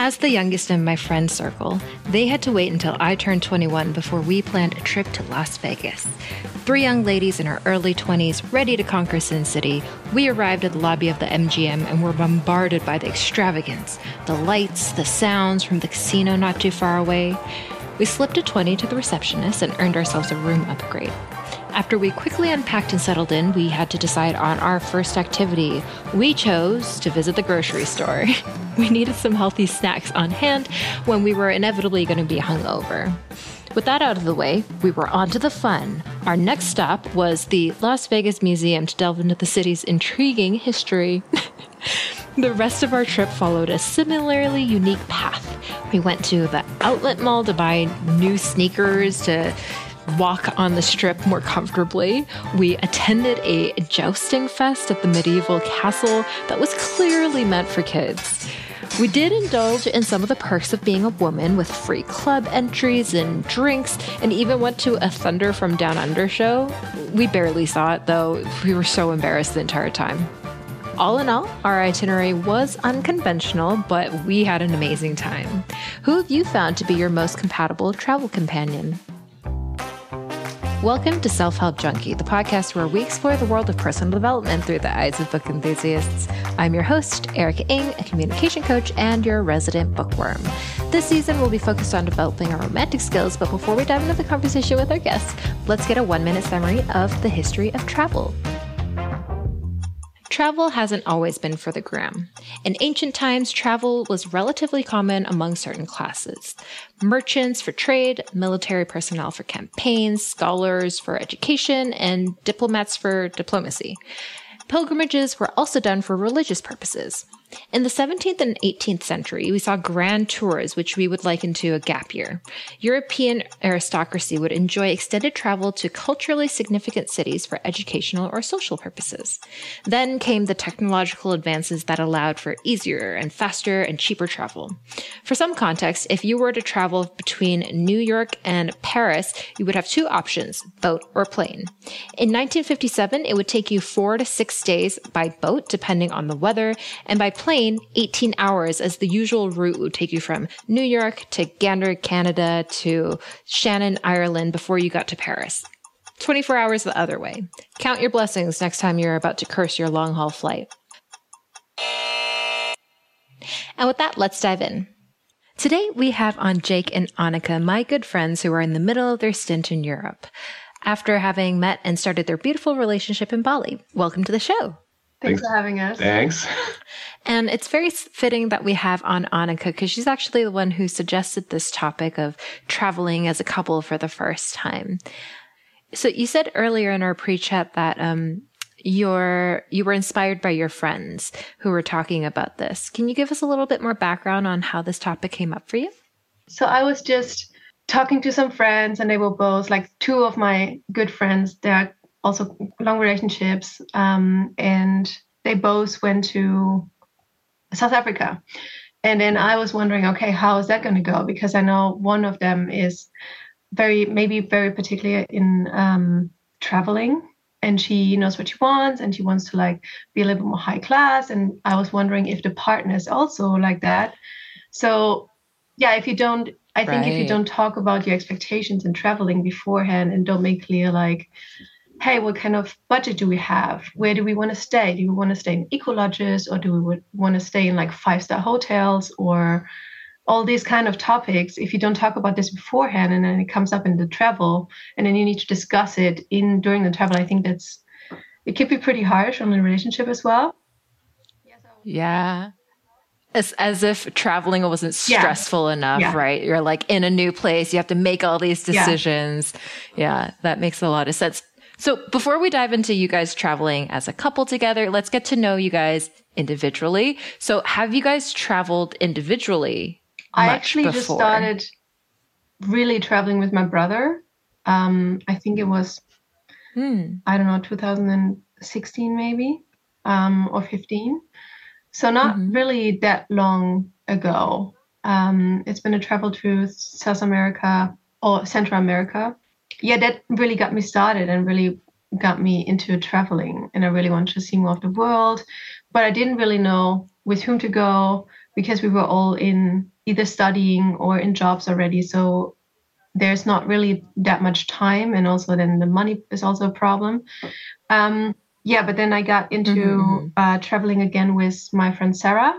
As the youngest in my friend circle, they had to wait until I turned 21 before we planned a trip to Las Vegas. Three young ladies in our early 20s, ready to conquer Sin City, we arrived at the lobby of the MGM and were bombarded by the extravagance, the lights, the sounds from the casino not too far away. We slipped a 20 to the receptionist and earned ourselves a room upgrade. After we quickly unpacked and settled in, we had to decide on our first activity. We chose to visit the grocery store. we needed some healthy snacks on hand when we were inevitably going to be hungover. With that out of the way, we were on to the fun. Our next stop was the Las Vegas Museum to delve into the city's intriguing history. the rest of our trip followed a similarly unique path. We went to the outlet mall to buy new sneakers to walk on the strip more comfortably. We attended a jousting fest at the medieval castle that was clearly meant for kids. We did indulge in some of the perks of being a woman with free club entries and drinks, and even went to a Thunder from Down Under show. We barely saw it though, we were so embarrassed the entire time. All in all, our itinerary was unconventional, but we had an amazing time. Who have you found to be your most compatible travel companion? Welcome to Self Help Junkie, the podcast where we explore the world of personal development through the eyes of book enthusiasts. I'm your host, Erika Ng, a communication coach and your resident bookworm. This season we'll be focused on developing our romantic skills, but before we dive into the conversation with our guests, let's get a one minute summary of the history of travel. Travel hasn't always been for the gram. In ancient times, travel was relatively common among certain classes merchants for trade, military personnel for campaigns, scholars for education, and diplomats for diplomacy. Pilgrimages were also done for religious purposes. In the 17th and 18th century, we saw grand tours, which we would liken to a gap year. European aristocracy would enjoy extended travel to culturally significant cities for educational or social purposes. Then came the technological advances that allowed for easier and faster and cheaper travel. For some context, if you were to travel between New York and Paris, you would have two options, boat or plane. In 1957, it would take you four to six days by boat, depending on the weather, and by plane, 18 hours as the usual route would take you from New York to Gander, Canada to Shannon, Ireland before you got to Paris. 24 hours the other way. Count your blessings next time you're about to curse your long haul flight. And with that, let's dive in. Today we have on Jake and Anika, my good friends who are in the middle of their stint in Europe after having met and started their beautiful relationship in Bali. Welcome to the show. Thanks, Thanks for having us. Thanks. And it's very fitting that we have on Anika because she's actually the one who suggested this topic of traveling as a couple for the first time. So you said earlier in our pre-chat that um, you're you were inspired by your friends who were talking about this. Can you give us a little bit more background on how this topic came up for you? So I was just talking to some friends, and they were both like two of my good friends. They're also long relationships, um, and they both went to South Africa. And then I was wondering, okay, how is that going to go? Because I know one of them is very, maybe very particular in um, traveling and she knows what she wants and she wants to like be a little bit more high class. And I was wondering if the partner is also like that. So, yeah, if you don't, I think right. if you don't talk about your expectations in traveling beforehand and don't make clear, like, hey, what kind of budget do we have? Where do we want to stay? Do we want to stay in eco lodges or do we want to stay in like five star hotels or all these kind of topics? If you don't talk about this beforehand and then it comes up in the travel and then you need to discuss it in during the travel, I think that's it could be pretty harsh on the relationship as well. Yeah. As, as if traveling wasn't stressful yeah. enough, yeah. right? You're like in a new place. You have to make all these decisions. Yeah. yeah, that makes a lot of sense. So before we dive into you guys traveling as a couple together, let's get to know you guys individually. So have you guys traveled individually? I actually before? just started really traveling with my brother. Um, I think it was, hmm. I don't know, 2016 maybe, um, or 15. So not mm-hmm. really that long ago. Um, it's been a travel to South America or Central America yeah, that really got me started and really got me into traveling. And I really wanted to see more of the world, but I didn't really know with whom to go because we were all in either studying or in jobs already. So there's not really that much time. And also, then the money is also a problem. Um, yeah, but then I got into mm-hmm. uh, traveling again with my friend Sarah.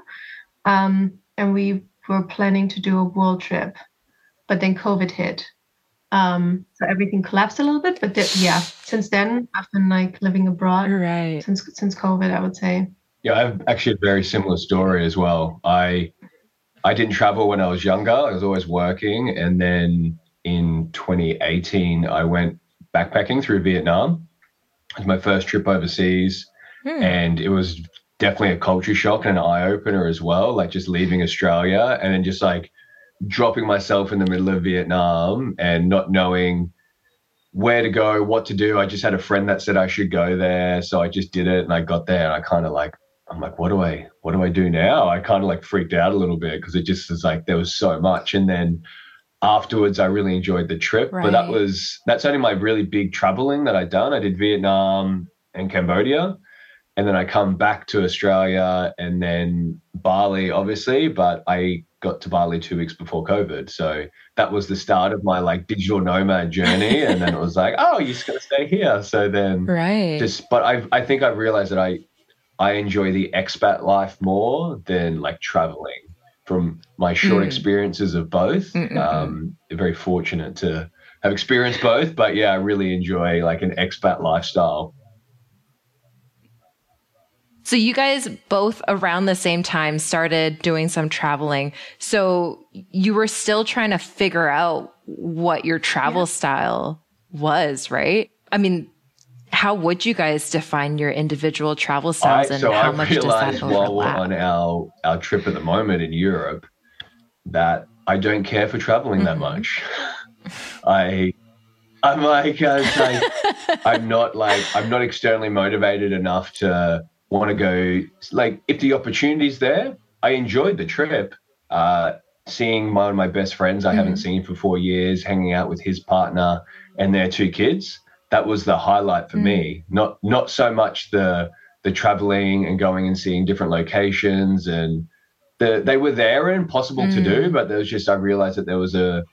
Um, and we were planning to do a world trip, but then COVID hit. Um, so everything collapsed a little bit. But th- yeah, since then I've been like living abroad. Right. Since since COVID, I would say. Yeah, I have actually a very similar story as well. I I didn't travel when I was younger. I was always working, and then in 2018, I went backpacking through Vietnam. It was my first trip overseas, hmm. and it was definitely a culture shock and an eye opener as well. Like just leaving Australia and then just like dropping myself in the middle of Vietnam and not knowing where to go, what to do. I just had a friend that said I should go there. So I just did it and I got there and I kind of like, I'm like, what do I, what do I do now? I kind of like freaked out a little bit because it just was like, there was so much. And then afterwards, I really enjoyed the trip. Right. But that was, that's only my really big traveling that I'd done. I did Vietnam and Cambodia and then I come back to Australia and then Bali, obviously, but I got to Bali two weeks before COVID. So that was the start of my like digital nomad journey. and then it was like, oh, you're just gonna stay here. So then right. just but I I think I've realized that I I enjoy the expat life more than like traveling from my short mm. experiences of both. Um, very fortunate to have experienced both, but yeah, I really enjoy like an expat lifestyle. So you guys both around the same time started doing some traveling. So you were still trying to figure out what your travel yeah. style was, right? I mean, how would you guys define your individual travel styles I, and so how I much does that overlap? while we're on our, our trip at the moment in Europe that I don't care for traveling mm-hmm. that much. I I'm like, uh, like I'm not like I'm not externally motivated enough to want to go like if the opportunity's there i enjoyed the trip uh, seeing one of my best friends i mm-hmm. haven't seen for four years hanging out with his partner and their two kids that was the highlight for mm-hmm. me not not so much the the traveling and going and seeing different locations and the, they were there and possible mm-hmm. to do mm. but there was just i realized that there was a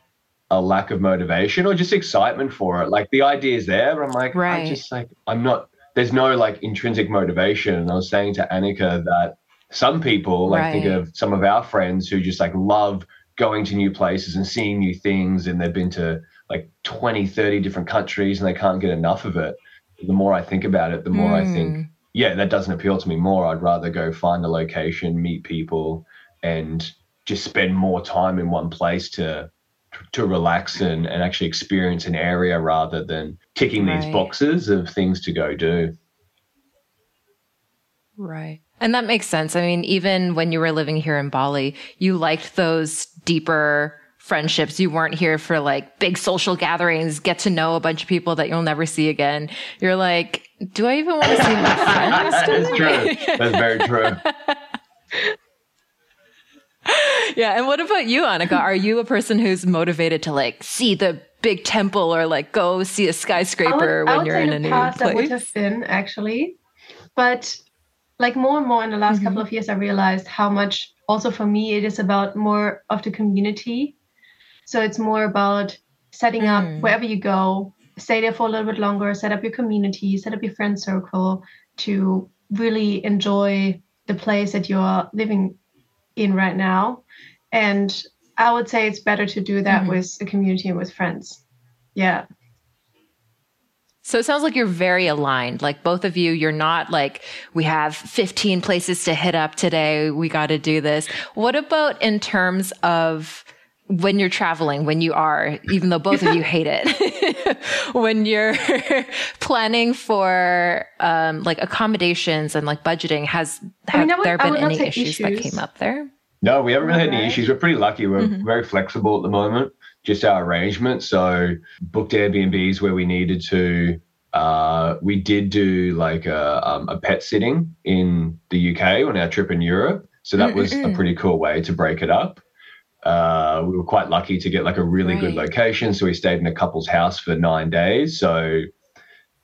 a lack of motivation or just excitement for it like the idea is there but i'm like right. i just like i'm not there's no like intrinsic motivation. And I was saying to Anika that some people, like right. think of some of our friends who just like love going to new places and seeing new things and they've been to like 20, 30 different countries and they can't get enough of it. The more I think about it, the more mm. I think, hmm. yeah, that doesn't appeal to me more. I'd rather go find a location, meet people, and just spend more time in one place to to relax and, and actually experience an area rather than ticking right. these boxes of things to go do. Right. And that makes sense. I mean, even when you were living here in Bali, you liked those deeper friendships. You weren't here for like big social gatherings, get to know a bunch of people that you'll never see again. You're like, do I even want to see my friends? That's true. That's very true. yeah. And what about you, Anika? Are you a person who's motivated to like see the big temple or like go see a skyscraper would, when you're in a new place? I would have been actually, but like more and more in the last mm-hmm. couple of years, I realized how much also for me it is about more of the community. So it's more about setting mm. up wherever you go, stay there for a little bit longer, set up your community, set up your friend circle to really enjoy the place that you're living in right now. And I would say it's better to do that mm-hmm. with a community and with friends. Yeah. So it sounds like you're very aligned. Like both of you, you're not like, we have 15 places to hit up today. We got to do this. What about in terms of when you're traveling, when you are, even though both of you hate it, when you're planning for um, like accommodations and like budgeting, has have I mean, would, there been any issues, issues, that came up there? No, we haven't really had any issues. We're pretty lucky. We're mm-hmm. very flexible at the moment, just our arrangement. So booked Airbnbs where we needed to. Uh, we did do like a, um, a pet sitting in the UK on our trip in Europe. So that was a pretty cool way to break it up. Uh, we were quite lucky to get like a really right. good location. So we stayed in a couple's house for nine days. So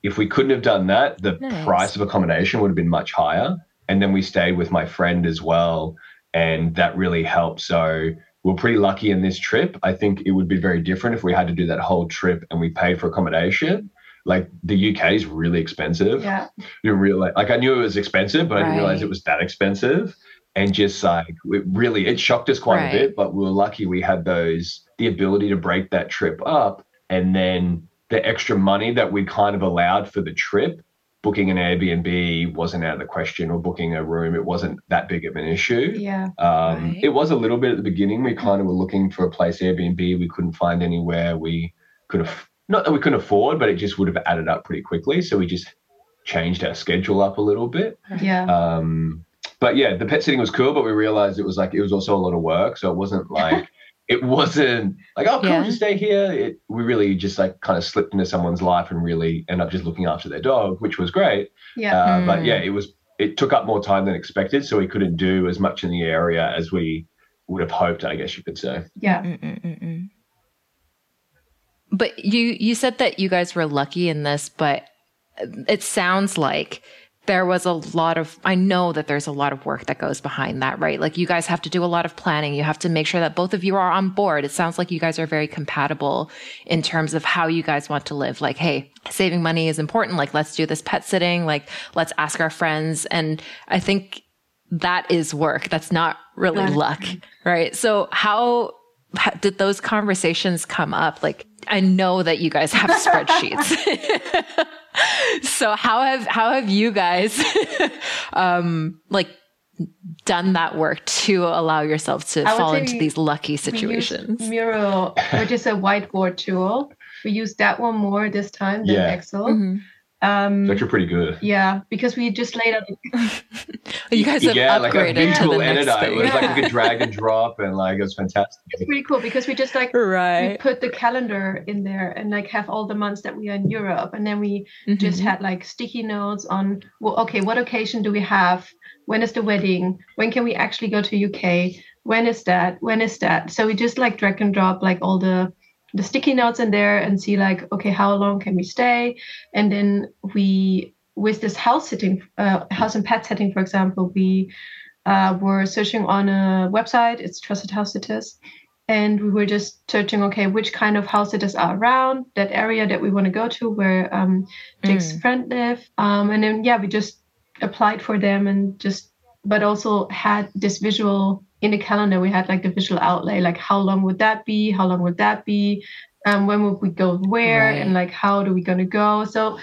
if we couldn't have done that, the nice. price of accommodation would have been much higher. And then we stayed with my friend as well and that really helped. So we're pretty lucky in this trip. I think it would be very different if we had to do that whole trip and we paid for accommodation. Like the UK is really expensive. Yeah. You realize, like I knew it was expensive, but I didn't realize it was that expensive. And just like it really, it shocked us quite Right. a bit. But we were lucky we had those the ability to break that trip up, and then the extra money that we kind of allowed for the trip. Booking an Airbnb wasn't out of the question, or booking a room. It wasn't that big of an issue. Yeah. Um, Right. It was a little bit at the beginning. We kind of were looking for a place Airbnb. We couldn't find anywhere we could have, not that we couldn't afford, but it just would have added up pretty quickly. So we just changed our schedule up a little bit. Yeah. Um, but yeah, the pet sitting was cool, but we realized it was like, it was also a lot of work. So it wasn't like, it wasn't like, oh, cool, Yeah. just stay here. It, we really just like kind of slipped into someone's life and really end up just looking after their dog, which was great. Yeah. Uh, But Mm. yeah, it was it took up more time than expected, so we couldn't do as much in the area as we would have hoped. I guess you could say. yeah. Mm-mm-mm-mm. But you you said that you guys were lucky in this, but it sounds like there was a lot of I know that there's a lot of work that goes behind that, right? Like you guys have to do a lot of planning. You have to make sure that both of you are on board. It sounds like you guys are very compatible in terms of how you guys want to live. Like, hey, saving money is important. Like, let's do this pet sitting. Like, let's ask our friends. And I think that is work. That's not really luck, right? So how did those conversations come up? Like, I know that you guys have spreadsheets. so how have how have you guys um like done that work to allow yourself to I fall into these lucky situations? Mural, which is a whiteboard tool. We used that one more this time than Yeah. Excel. Mhm. Um, It's actually pretty good. yeah, because we just laid out. You guys have yeah, like a upgraded to the editor. It thing. was like Yeah. we could drag and drop, and like it was fantastic. It's pretty cool because we just like we right. put the calendar in there and like have all the months that we are in Europe, and then we just Mhm. had like sticky notes on well okay what occasion do we have when is the wedding when can we actually go to uk when is that when is that so we just like drag and drop like all the the sticky notes in there and see like okay how long can we stay and then we with this house sitting uh, house and pet setting for example we uh, were searching on a website it's trusted house sitters and we were just searching okay which kind of house sitters are around that area that we want to go to where um, Jake's Mm. friend live. Um, and then yeah, we just applied for them and just but also had this visual in the calendar. We had like the visual outlay, like how long would that be? How long would that be? Um, when would we go where? Right. And like how do we gonna go? So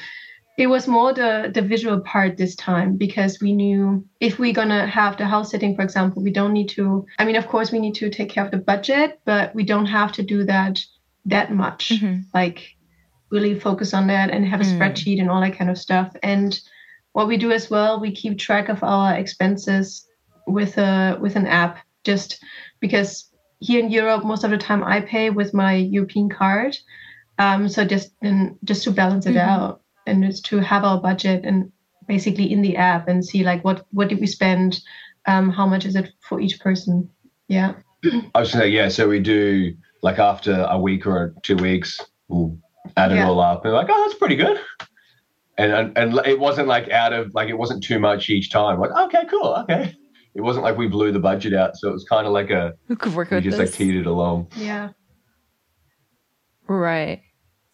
it was more the the visual part this time because we knew if we're gonna have the house sitting, for example, we don't need to. I mean, of course, we need to take care of the budget, but we don't have to do that that much Mhm. like really focus on that and have a Mm. spreadsheet and all that kind of stuff. And what we do as well, we keep track of our expenses with a with an app, just because here in Europe, most of the time I pay with my European card. Um, so just and just to balance it Mhm. out and just to have our budget and basically in the app and see like what what did we spend, um, how much is it for each person. Yeah. I was gonna say, yeah. So we do like after a week or two weeks, we'll add it Yeah. all up and like, oh, that's pretty good. And, and and it wasn't like out of like it wasn't too much each time. Like, okay, cool, okay. It wasn't like we blew the budget out, so it was kind of like a Who could work we with just this? like teetered it along. Yeah. Right.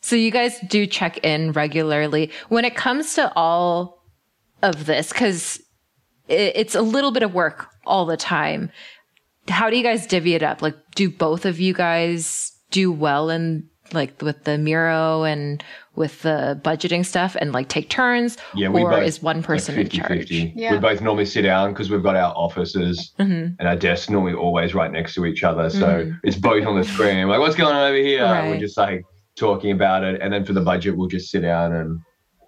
So you guys do check in regularly when it comes to all of this because it's a little bit of work all the time. How do you guys divvy it up? Like, do both of you guys do well in like with the Miro and with the budgeting stuff and like take turns? Yeah, we or both is one like person in charge? 50-50. Yeah. We both normally sit down because we've got our offices hmm and our desks normally always right next to each other. So Mhm. it's both on the screen. Like, what's going on over here? And We're just like talking about it. And then for the budget, we'll just sit down and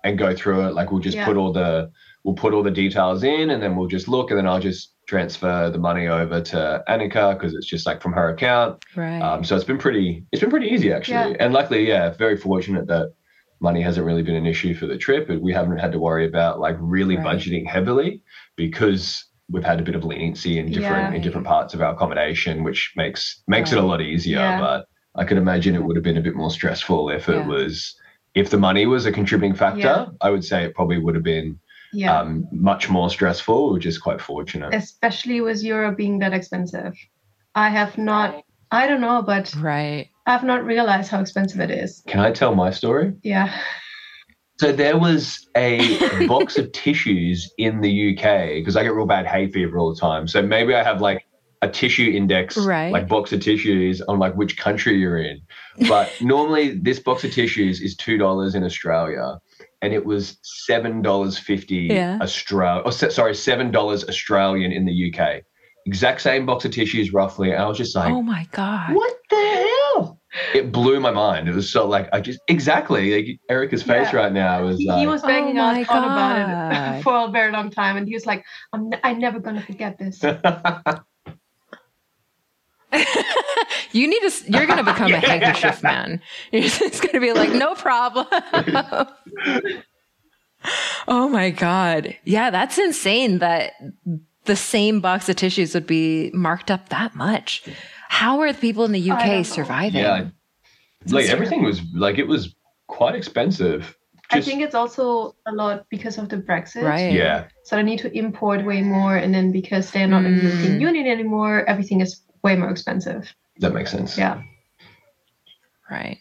and go through it. Like we'll just Yeah. put all the we'll put all the details in and then we'll just look and then I'll just transfer the money over to Anika because it's just like from her account. Right. Um, so it's been pretty it's been pretty easy actually. Yeah. And luckily, yeah, very fortunate that money hasn't really been an issue for the trip. We haven't had to worry about like really Right. budgeting heavily because we've had a bit of leniency in different Yeah. in different parts of our accommodation, which makes makes it a lot easier. Yeah. But I could imagine it would have been a bit more stressful if it Yeah. was if the money was a contributing factor. I would say it probably would have been um, much more stressful, which is quite fortunate. Especially with Europe being that expensive. I have not, I don't know, but Right. I've not realized how expensive it is. Can I tell my story? Yeah. So there was a box of tissues in the UK because I get real bad hay fever all the time. So maybe I have like a tissue index, Right. like box of tissues on like which country you're in. But normally this box of tissues is two dollars in Australia, and it was seven dollars fifty Yeah. Australia. Oh, sorry, seven dollars Australian in the UK. Exact same box of tissues, roughly. And I was just like, oh my god. what the hell? It blew my mind. It was so like I just exactly like Erika's face Yeah. right now was He, like he was begging Oh us my about it for a very long time. And he was like, I'm, ne- I'm never going to forget this. you need to. You're going to become a handkerchief man. You're going to be like, no problem. oh my god. Yeah, that's insane. That the same box of tissues would be marked up that much. How are the people in the I don't know. UK surviving? yeah, like everything was like it was quite expensive. I think it's also a lot because of the Brexit. Right. yeah, So they need to import way more. And then because they're not in the Mm. European Union anymore, everything is way more expensive. that makes sense. Yeah. Right.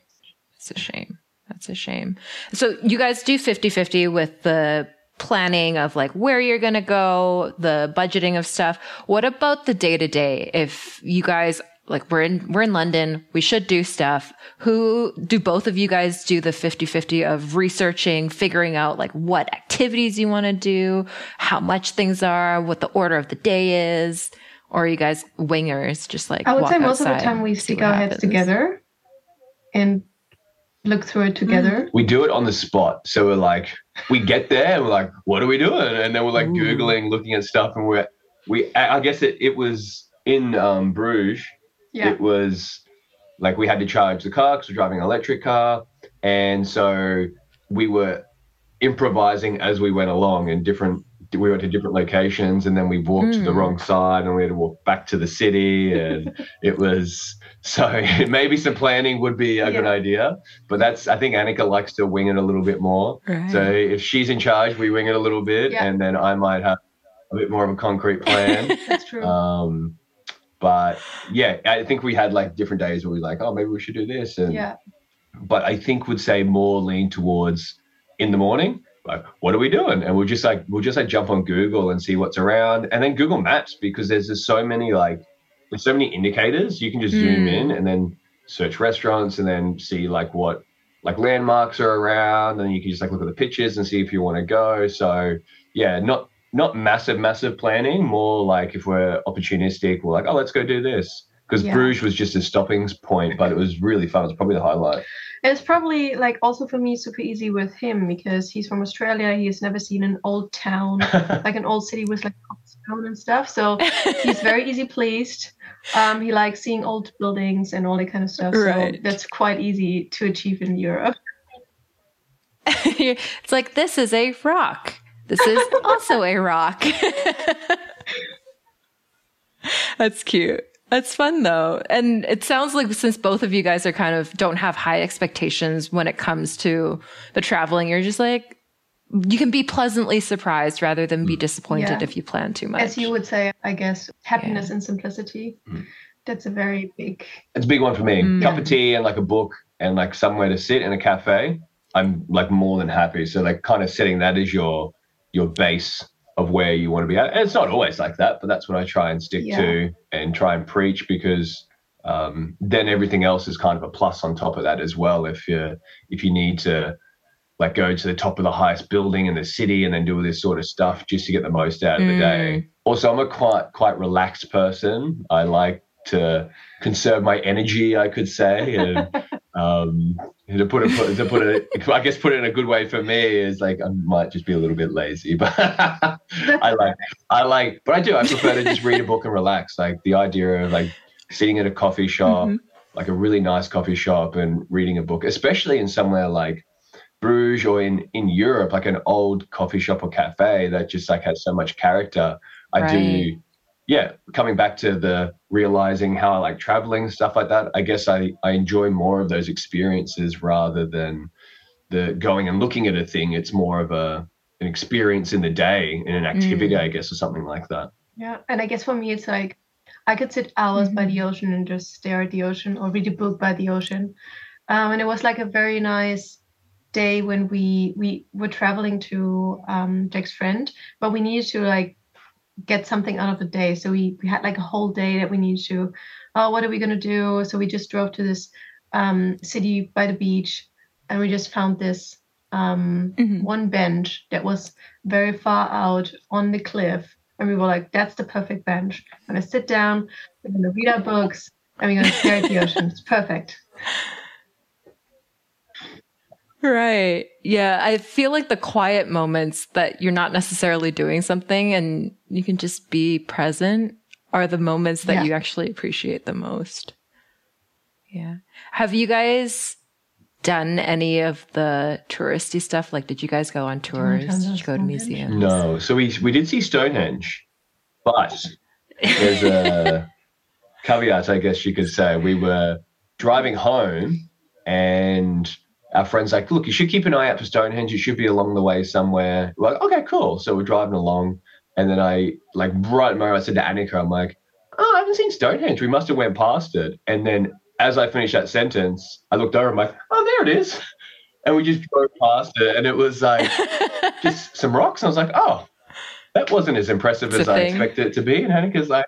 It's a shame. That's a shame. So you guys do 50-50 with the planning of like where you're going to go, the budgeting of stuff. What about the day to day? If you guys like we're in we're in London, we should do stuff. Who do both of you guys do the 50-50 of researching, figuring out like what activities you want to do, how much things are, what the order of the day is? Or are you guys wingers just like I would say most of the time we stick our heads together and look through it together. We do it on the spot. So we're like, we get there, and we're like, what are we doing? And then we're like Ooh. googling, looking at stuff, and we're we. I I guess it it was in um, Bruges. Yeah. It was like we had to charge the car because we're driving an electric car, and so we were improvising as we went along in different. We went to different locations, and then we walked to the Mm. wrong side, and we had to walk back to the city, and it was so maybe some planning would be a good idea. But that's I think Anika likes to wing it a little bit more. Right. So if she's in charge, we wing it a little bit, Yeah. and then I might have a bit more of a concrete plan. That's true. um, but yeah, I think we had like different days where we were like, oh, maybe we should do this, and yeah. but I think would say more lean towards in the morning. Like, what are we doing? And we'll just like we'll just like jump on Google and see what's around, and then Google Maps because there's just so many like there's so many indicators. You can just zoom Mm. in and then search restaurants and then see like what like landmarks are around, and you can just like look at the pictures and see if you want to go. So yeah, not not massive massive planning, more like if we're opportunistic, we're like, oh, let's go do this. Because Yeah. Bruges was just a stopping point, but it was really fun. It's probably the highlight. It's probably like also for me super easy with him because he's from Australia. He has never seen an old town, like an old city with like cobblestone and stuff. So he's very easy pleased. Um, he likes seeing old buildings and all that kind of stuff. So Right. that's quite easy to achieve in Europe. it's like this is a rock. This is also a rock. That's cute. That's fun though. And it sounds like since both of you guys are kind of don't have high expectations when it comes to the traveling, you're just like you can be pleasantly surprised rather than be disappointed Yeah. if you plan too much. As you would say, I guess happiness and simplicity. That's a very big. It's a big one for me. Mm. Cup of tea and like a book and like somewhere to sit in a cafe. I'm like more than happy. So like kind of setting that as your your base of where you want to be at. And it's not always like that, but that's what I try and stick Yeah. to and try and preach because um, then everything else is kind of a plus on top of that as well. If you if you need to like go to the top of the highest building in the city and then do all this sort of stuff just to get the most out of the day. Also, I'm a quite quite relaxed person. I like to conserve my energy, I could say, and um, to put it to put it, I guess put it in a good way for me is like I might just be a little bit lazy, but I like I like, but I do. I prefer to just read a book and relax. Like the idea of like sitting at a coffee shop, Mhm. like a really nice coffee shop, and reading a book, especially in somewhere like Bruges or in in Europe, like an old coffee shop or cafe that just like has so much character. I do Right. Yeah, coming back to the realizing how I like traveling stuff like that, I guess I, I enjoy more of those experiences rather than the going and looking at a thing. It's more of a an experience in the day in an activity, Mm. I guess, or something like that. Yeah, and I guess for me, it's like I could sit hours by the ocean and just stare at the ocean or read a book by the ocean. Um, and it was like a very nice day when we we were traveling to um, Jack's friend, but we needed to like get something out of the day. So we we had like a whole day that we needed to. Oh, what are we gonna do? So we just drove to this um, city by the beach, and we just found this um, Mhm. one bench that was very far out on the cliff. And we were like, that's the perfect bench. I'm gonna sit down, we're gonna read our books, and we're gonna stare at the ocean. It's perfect. Right. Yeah. I feel like the quiet moments that you're not necessarily doing something and you can just be present are the moments that Yeah. you actually appreciate the most. Yeah. Have you guys done any of the touristy stuff? Like, did you guys go on tours? Did you go to museums? No, so we we did see Stonehenge, but there's a caveat, I guess you could say. We were driving home, and our friends like, "Look, you should keep an eye out for Stonehenge. It should be along the way somewhere." We're like, "Okay, cool." So we're driving along, and then I like right at the moment I said to Anika, "I'm like, oh, I haven't seen Stonehenge. We must have went past it." And then as I finished that sentence, I looked over. I'm like, "Oh, there it is." And we just drove past it, and it was like just some rocks. And I was like, oh, that wasn't as impressive It's as I expected it to be. And Anika's like,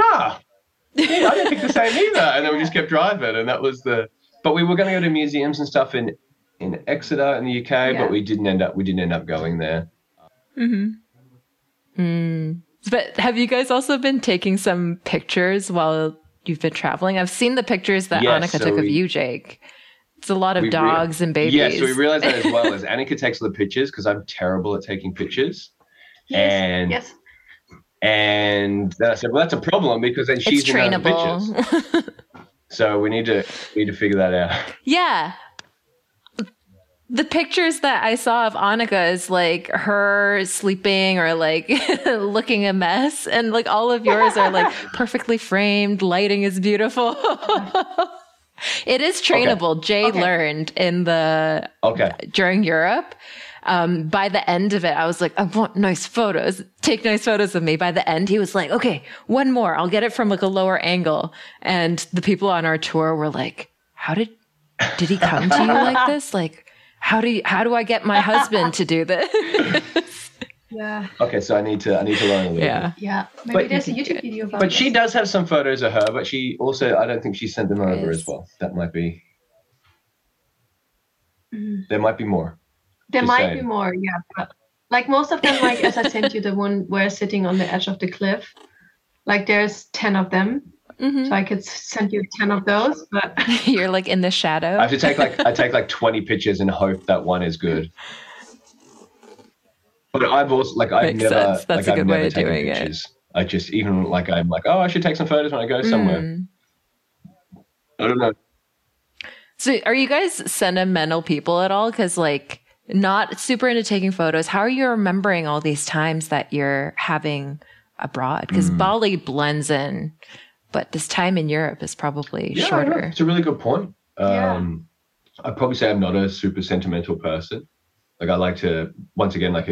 ah, I didn't think the same either. And then we just kept driving. And that was the, but we were going to go to museums and stuff in, in Exeter in the UK, Yeah. but we didn't end up, we didn't end up going there. Mm-hmm. Mm. But have you guys also been taking some pictures while you've been traveling? I've seen the pictures that Yes, Anika so took of you, Jake. It's a lot of We rea- dogs and babies. Yeah, so we realized that as well as Anika takes all the pictures because I'm terrible at taking pictures. Yes. And yes. and then I said, well, that's a problem because then she's it's in those pictures. So we need to we need to figure that out. yeah. The pictures that I saw of Anika is like her sleeping or like looking a mess. And like all of yours are like perfectly framed. Lighting is beautiful. it is trainable. Jay Okay. learned in the Okay. during Europe. Um, by the end of it, I was like, I want nice photos. Take nice photos of me. By the end, he was like, okay, one more. I'll get it from like a lower angle. And the people on our tour were like, how did, did he come to you like this? Like, how do you, how do I get my husband to do this? Yeah. Okay, so I need to I need to learn a little bit. yeah. Yeah. Maybe But- there's a YouTube video about But she does have some photos of her, but she also I don't think she sent them over Yes. as well. That might be Mhm. there might be more. There Just might saying. be more, yeah. But like most of them, like as I sent you the one where sitting on the edge of the cliff, like there's ten of them. Mhm. So I could send you ten of those. But You're like in the shadow. I have to take like I take like twenty pictures and hope that one is good. But I've also like I've Makes never sense. That's like a I've good never way of taken doing it. pictures. I just even like I'm like oh I should take some photos when I go somewhere. Mm. I don't know. So are you guys sentimental people at all? Cause like not super into taking photos. How are you remembering all these times that you're having abroad? Cause Mm. Bali blends in, but this time in Europe is probably Yeah, shorter. It's a really good point. Yeah. Um, I'd probably say I'm not a super sentimental person. Like I like to once again like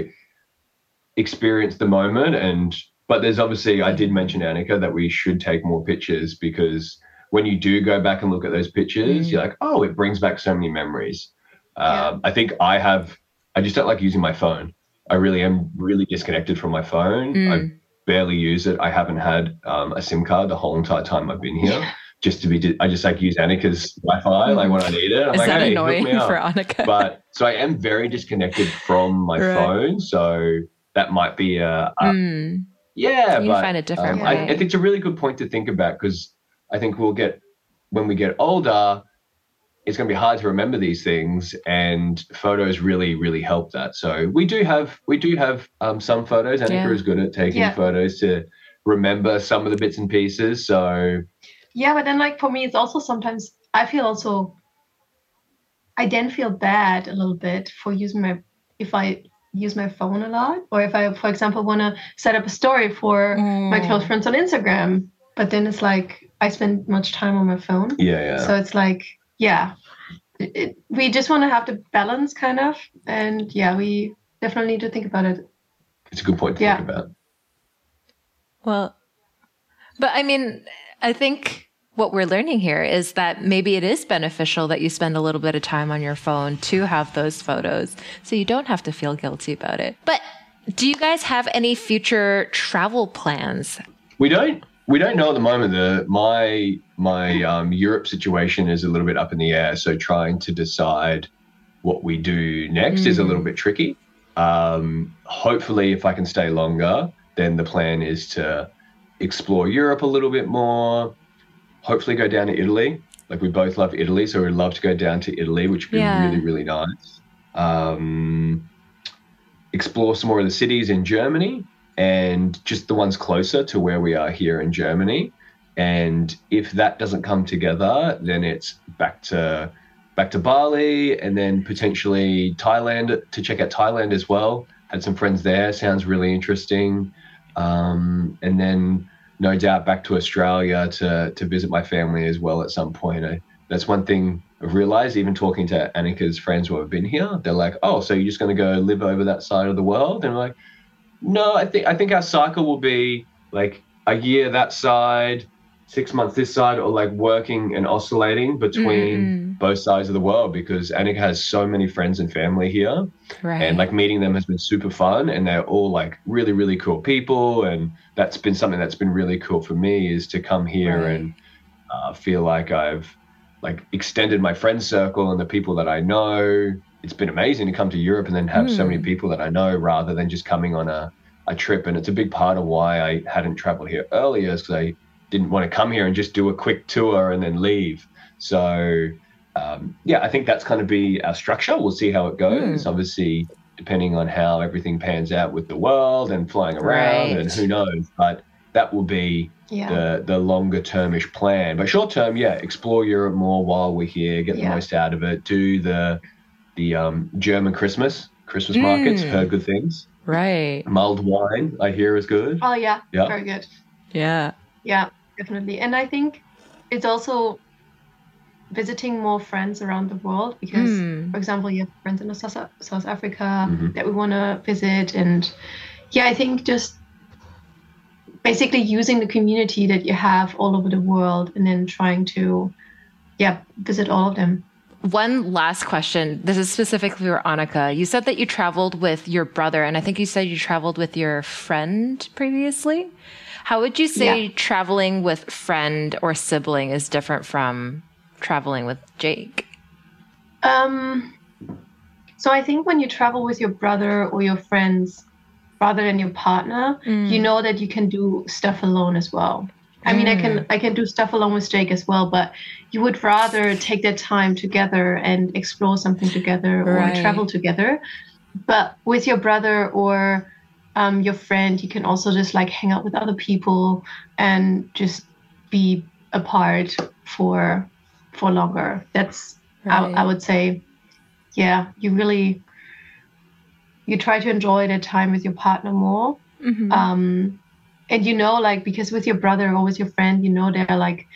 experience the moment and but there's obviously I did mention Anika that we should take more pictures because when you do go back and look at those pictures, Mm. you're like, oh, it brings back so many memories. Yeah. Um, I think I have I just don't like using my phone. I really am really disconnected from my phone. I Mm. Barely use it. I haven't had um, a SIM card the whole entire time I've been here Yeah. just to be. I just like use Anika's Wi-Fi like when I need it. I'm Is like, that hey, annoying for Anika? But so I am very disconnected from my Right. phone. So that might be a, a Mm. yeah. You but find a different um, I. I think it's a really good point to think about because I think we'll get when we get older. It's going to be hard to remember these things, and photos really, really help that. So we do have we do have um, some photos. Anika Yeah. is good at taking Yeah. photos to remember some of the bits and pieces. So Yeah, but then like for me, it's also sometimes I feel also I then feel bad a little bit for using my if I use my phone a lot, or if I, for example, want to set up a story for my Mm. close friends on Instagram, but then it's like I spend much time on my phone, yeah, yeah. so it's like yeah, it, it, we just want to have the balance kind of, and yeah, we definitely need to think about it. It's a good point to Yeah. think about. Well, but I mean, I think what we're learning here is that maybe it is beneficial that you spend a little bit of time on your phone to have those photos so you don't have to feel guilty about it. But do you guys have any future travel plans? We don't we don't know at the moment. The my my um, Europe situation is a little bit up in the air. So trying to decide what we do next is a little bit tricky. Um, hopefully, if I can stay longer, then the plan is to explore Europe a little bit more. Hopefully, go down to Italy. Like we both love Italy, so we'd love to go down to Italy, which would be really really nice. Um, explore some more of the cities in Germany and just the ones closer to where we are here in Germany. And if that doesn't come together, then it's back to back to Bali and then potentially Thailand to check out Thailand as well. Had some friends there. Sounds really interesting. Um, and then no doubt back to Australia to to visit my family as well at some point. I, that's one thing I've realized, even talking to Anika's friends who have been here, they're like, "Oh, so you're just going to go live over that side of the world?" And I'm like, "No, I think I think our cycle will be like a year that side, six months this side, or like working and oscillating between Mm, both sides of the world because Anika has so many friends and family here right. and like meeting them has been super fun and they're all like really really cool people and that's been something that's been really cool for me is to come here Right. and uh, feel like i've like extended my friend circle and the people that i know it's been amazing to come to europe and then have so many Hmm. people that i know rather than just coming on a, a trip and it's a big part of why i hadn't traveled here earlier is because i didn't want to come here and just do a quick tour and then leave so um, yeah, I think that's going to be our structure. We'll see how it goes. Obviously, depending on how everything pans out with the world and flying around, and who knows. But that will be Yeah. the the longer termish plan. But short term, yeah, explore Europe more while we're here, get the most out of it. Do the the um, German Christmas Christmas markets. Mm. Heard good things. right. Mulled wine, I hear, is good. Oh yeah. Yeah. Very good. Yeah. Yeah, definitely. And I think it's also visiting more friends around the world because, Hmm. for example, you have friends in South, South Africa Mhm. that we want to visit. And yeah, I think just basically using the community that you have all over the world and then trying to, yeah, visit all of them. One last question. This is specifically for Anika. You said that you traveled with your brother, and I think you said you traveled with your friend previously. How would you say Yeah. traveling with friend or sibling is different from traveling with Jake? Um, so I think when you travel with your brother or your friends rather than your partner, you know that you can do stuff alone as well. I mean, I can I can do stuff alone with Jake as well, but you would rather take that time together and explore something together or Right. travel together. But with your brother or um, your friend, you can also just like hang out with other people and just be apart for for longer. That's I, Right. I would say, yeah, you really you try to enjoy the time with your partner more. Mhm. Um, and you know, like because with your brother or with your friend, you know they're like,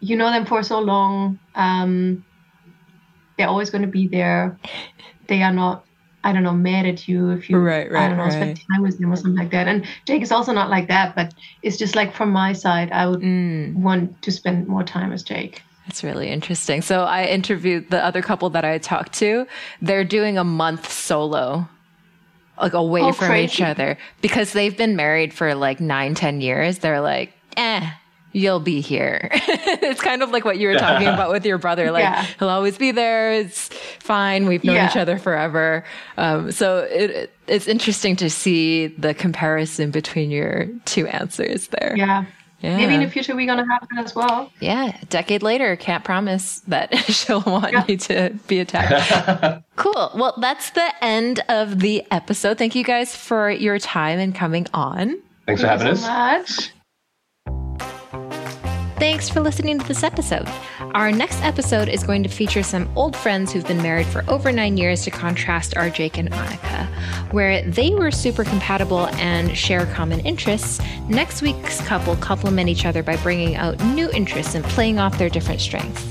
you know them for so long. Um, they're always going to be there. They are not. I don't know, mad at you if you, Right, I don't know, spend time with them or something like that. And Jake is also not like that, but it's just like from my side, I would Mm. want to spend more time with Jake. That's really interesting. So I interviewed the other couple that I talked to. They're doing a month solo, like away Oh, from each other because they've been married for like nine, ten years. They're like, eh, you'll be here. it's kind of like what you were talking about with your brother. Like Yeah. he'll always be there. It's fine. We've known Yeah. each other forever. Um, so it, it- it's interesting to see the comparison between your two answers there. Yeah. Yeah. Maybe in the future we're gonna have that as well. Yeah, a decade later, can't promise that she'll want Yeah. you to be attacked. cool. Well, that's the end of the episode. Thank you guys for your time and coming on. Thanks for having you so us. much. Thanks for listening to this episode. Our next episode is going to feature some old friends who've been married for over nine years to contrast our Jake and Anika. Where they were super compatible and share common interests, next week's couple complement each other by bringing out new interests and playing off their different strengths.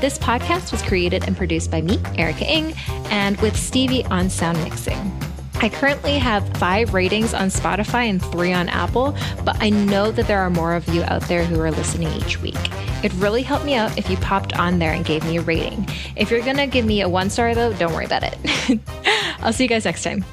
This podcast was created and produced by me, Erika Ng, and with Stevie on sound mixing. I currently have five ratings on Spotify and three on Apple, but I know that there are more of you out there who are listening each week. It really helped me out if you popped on there and gave me a rating. If you're gonna give me a one star though, don't worry about it. I'll see you guys next time.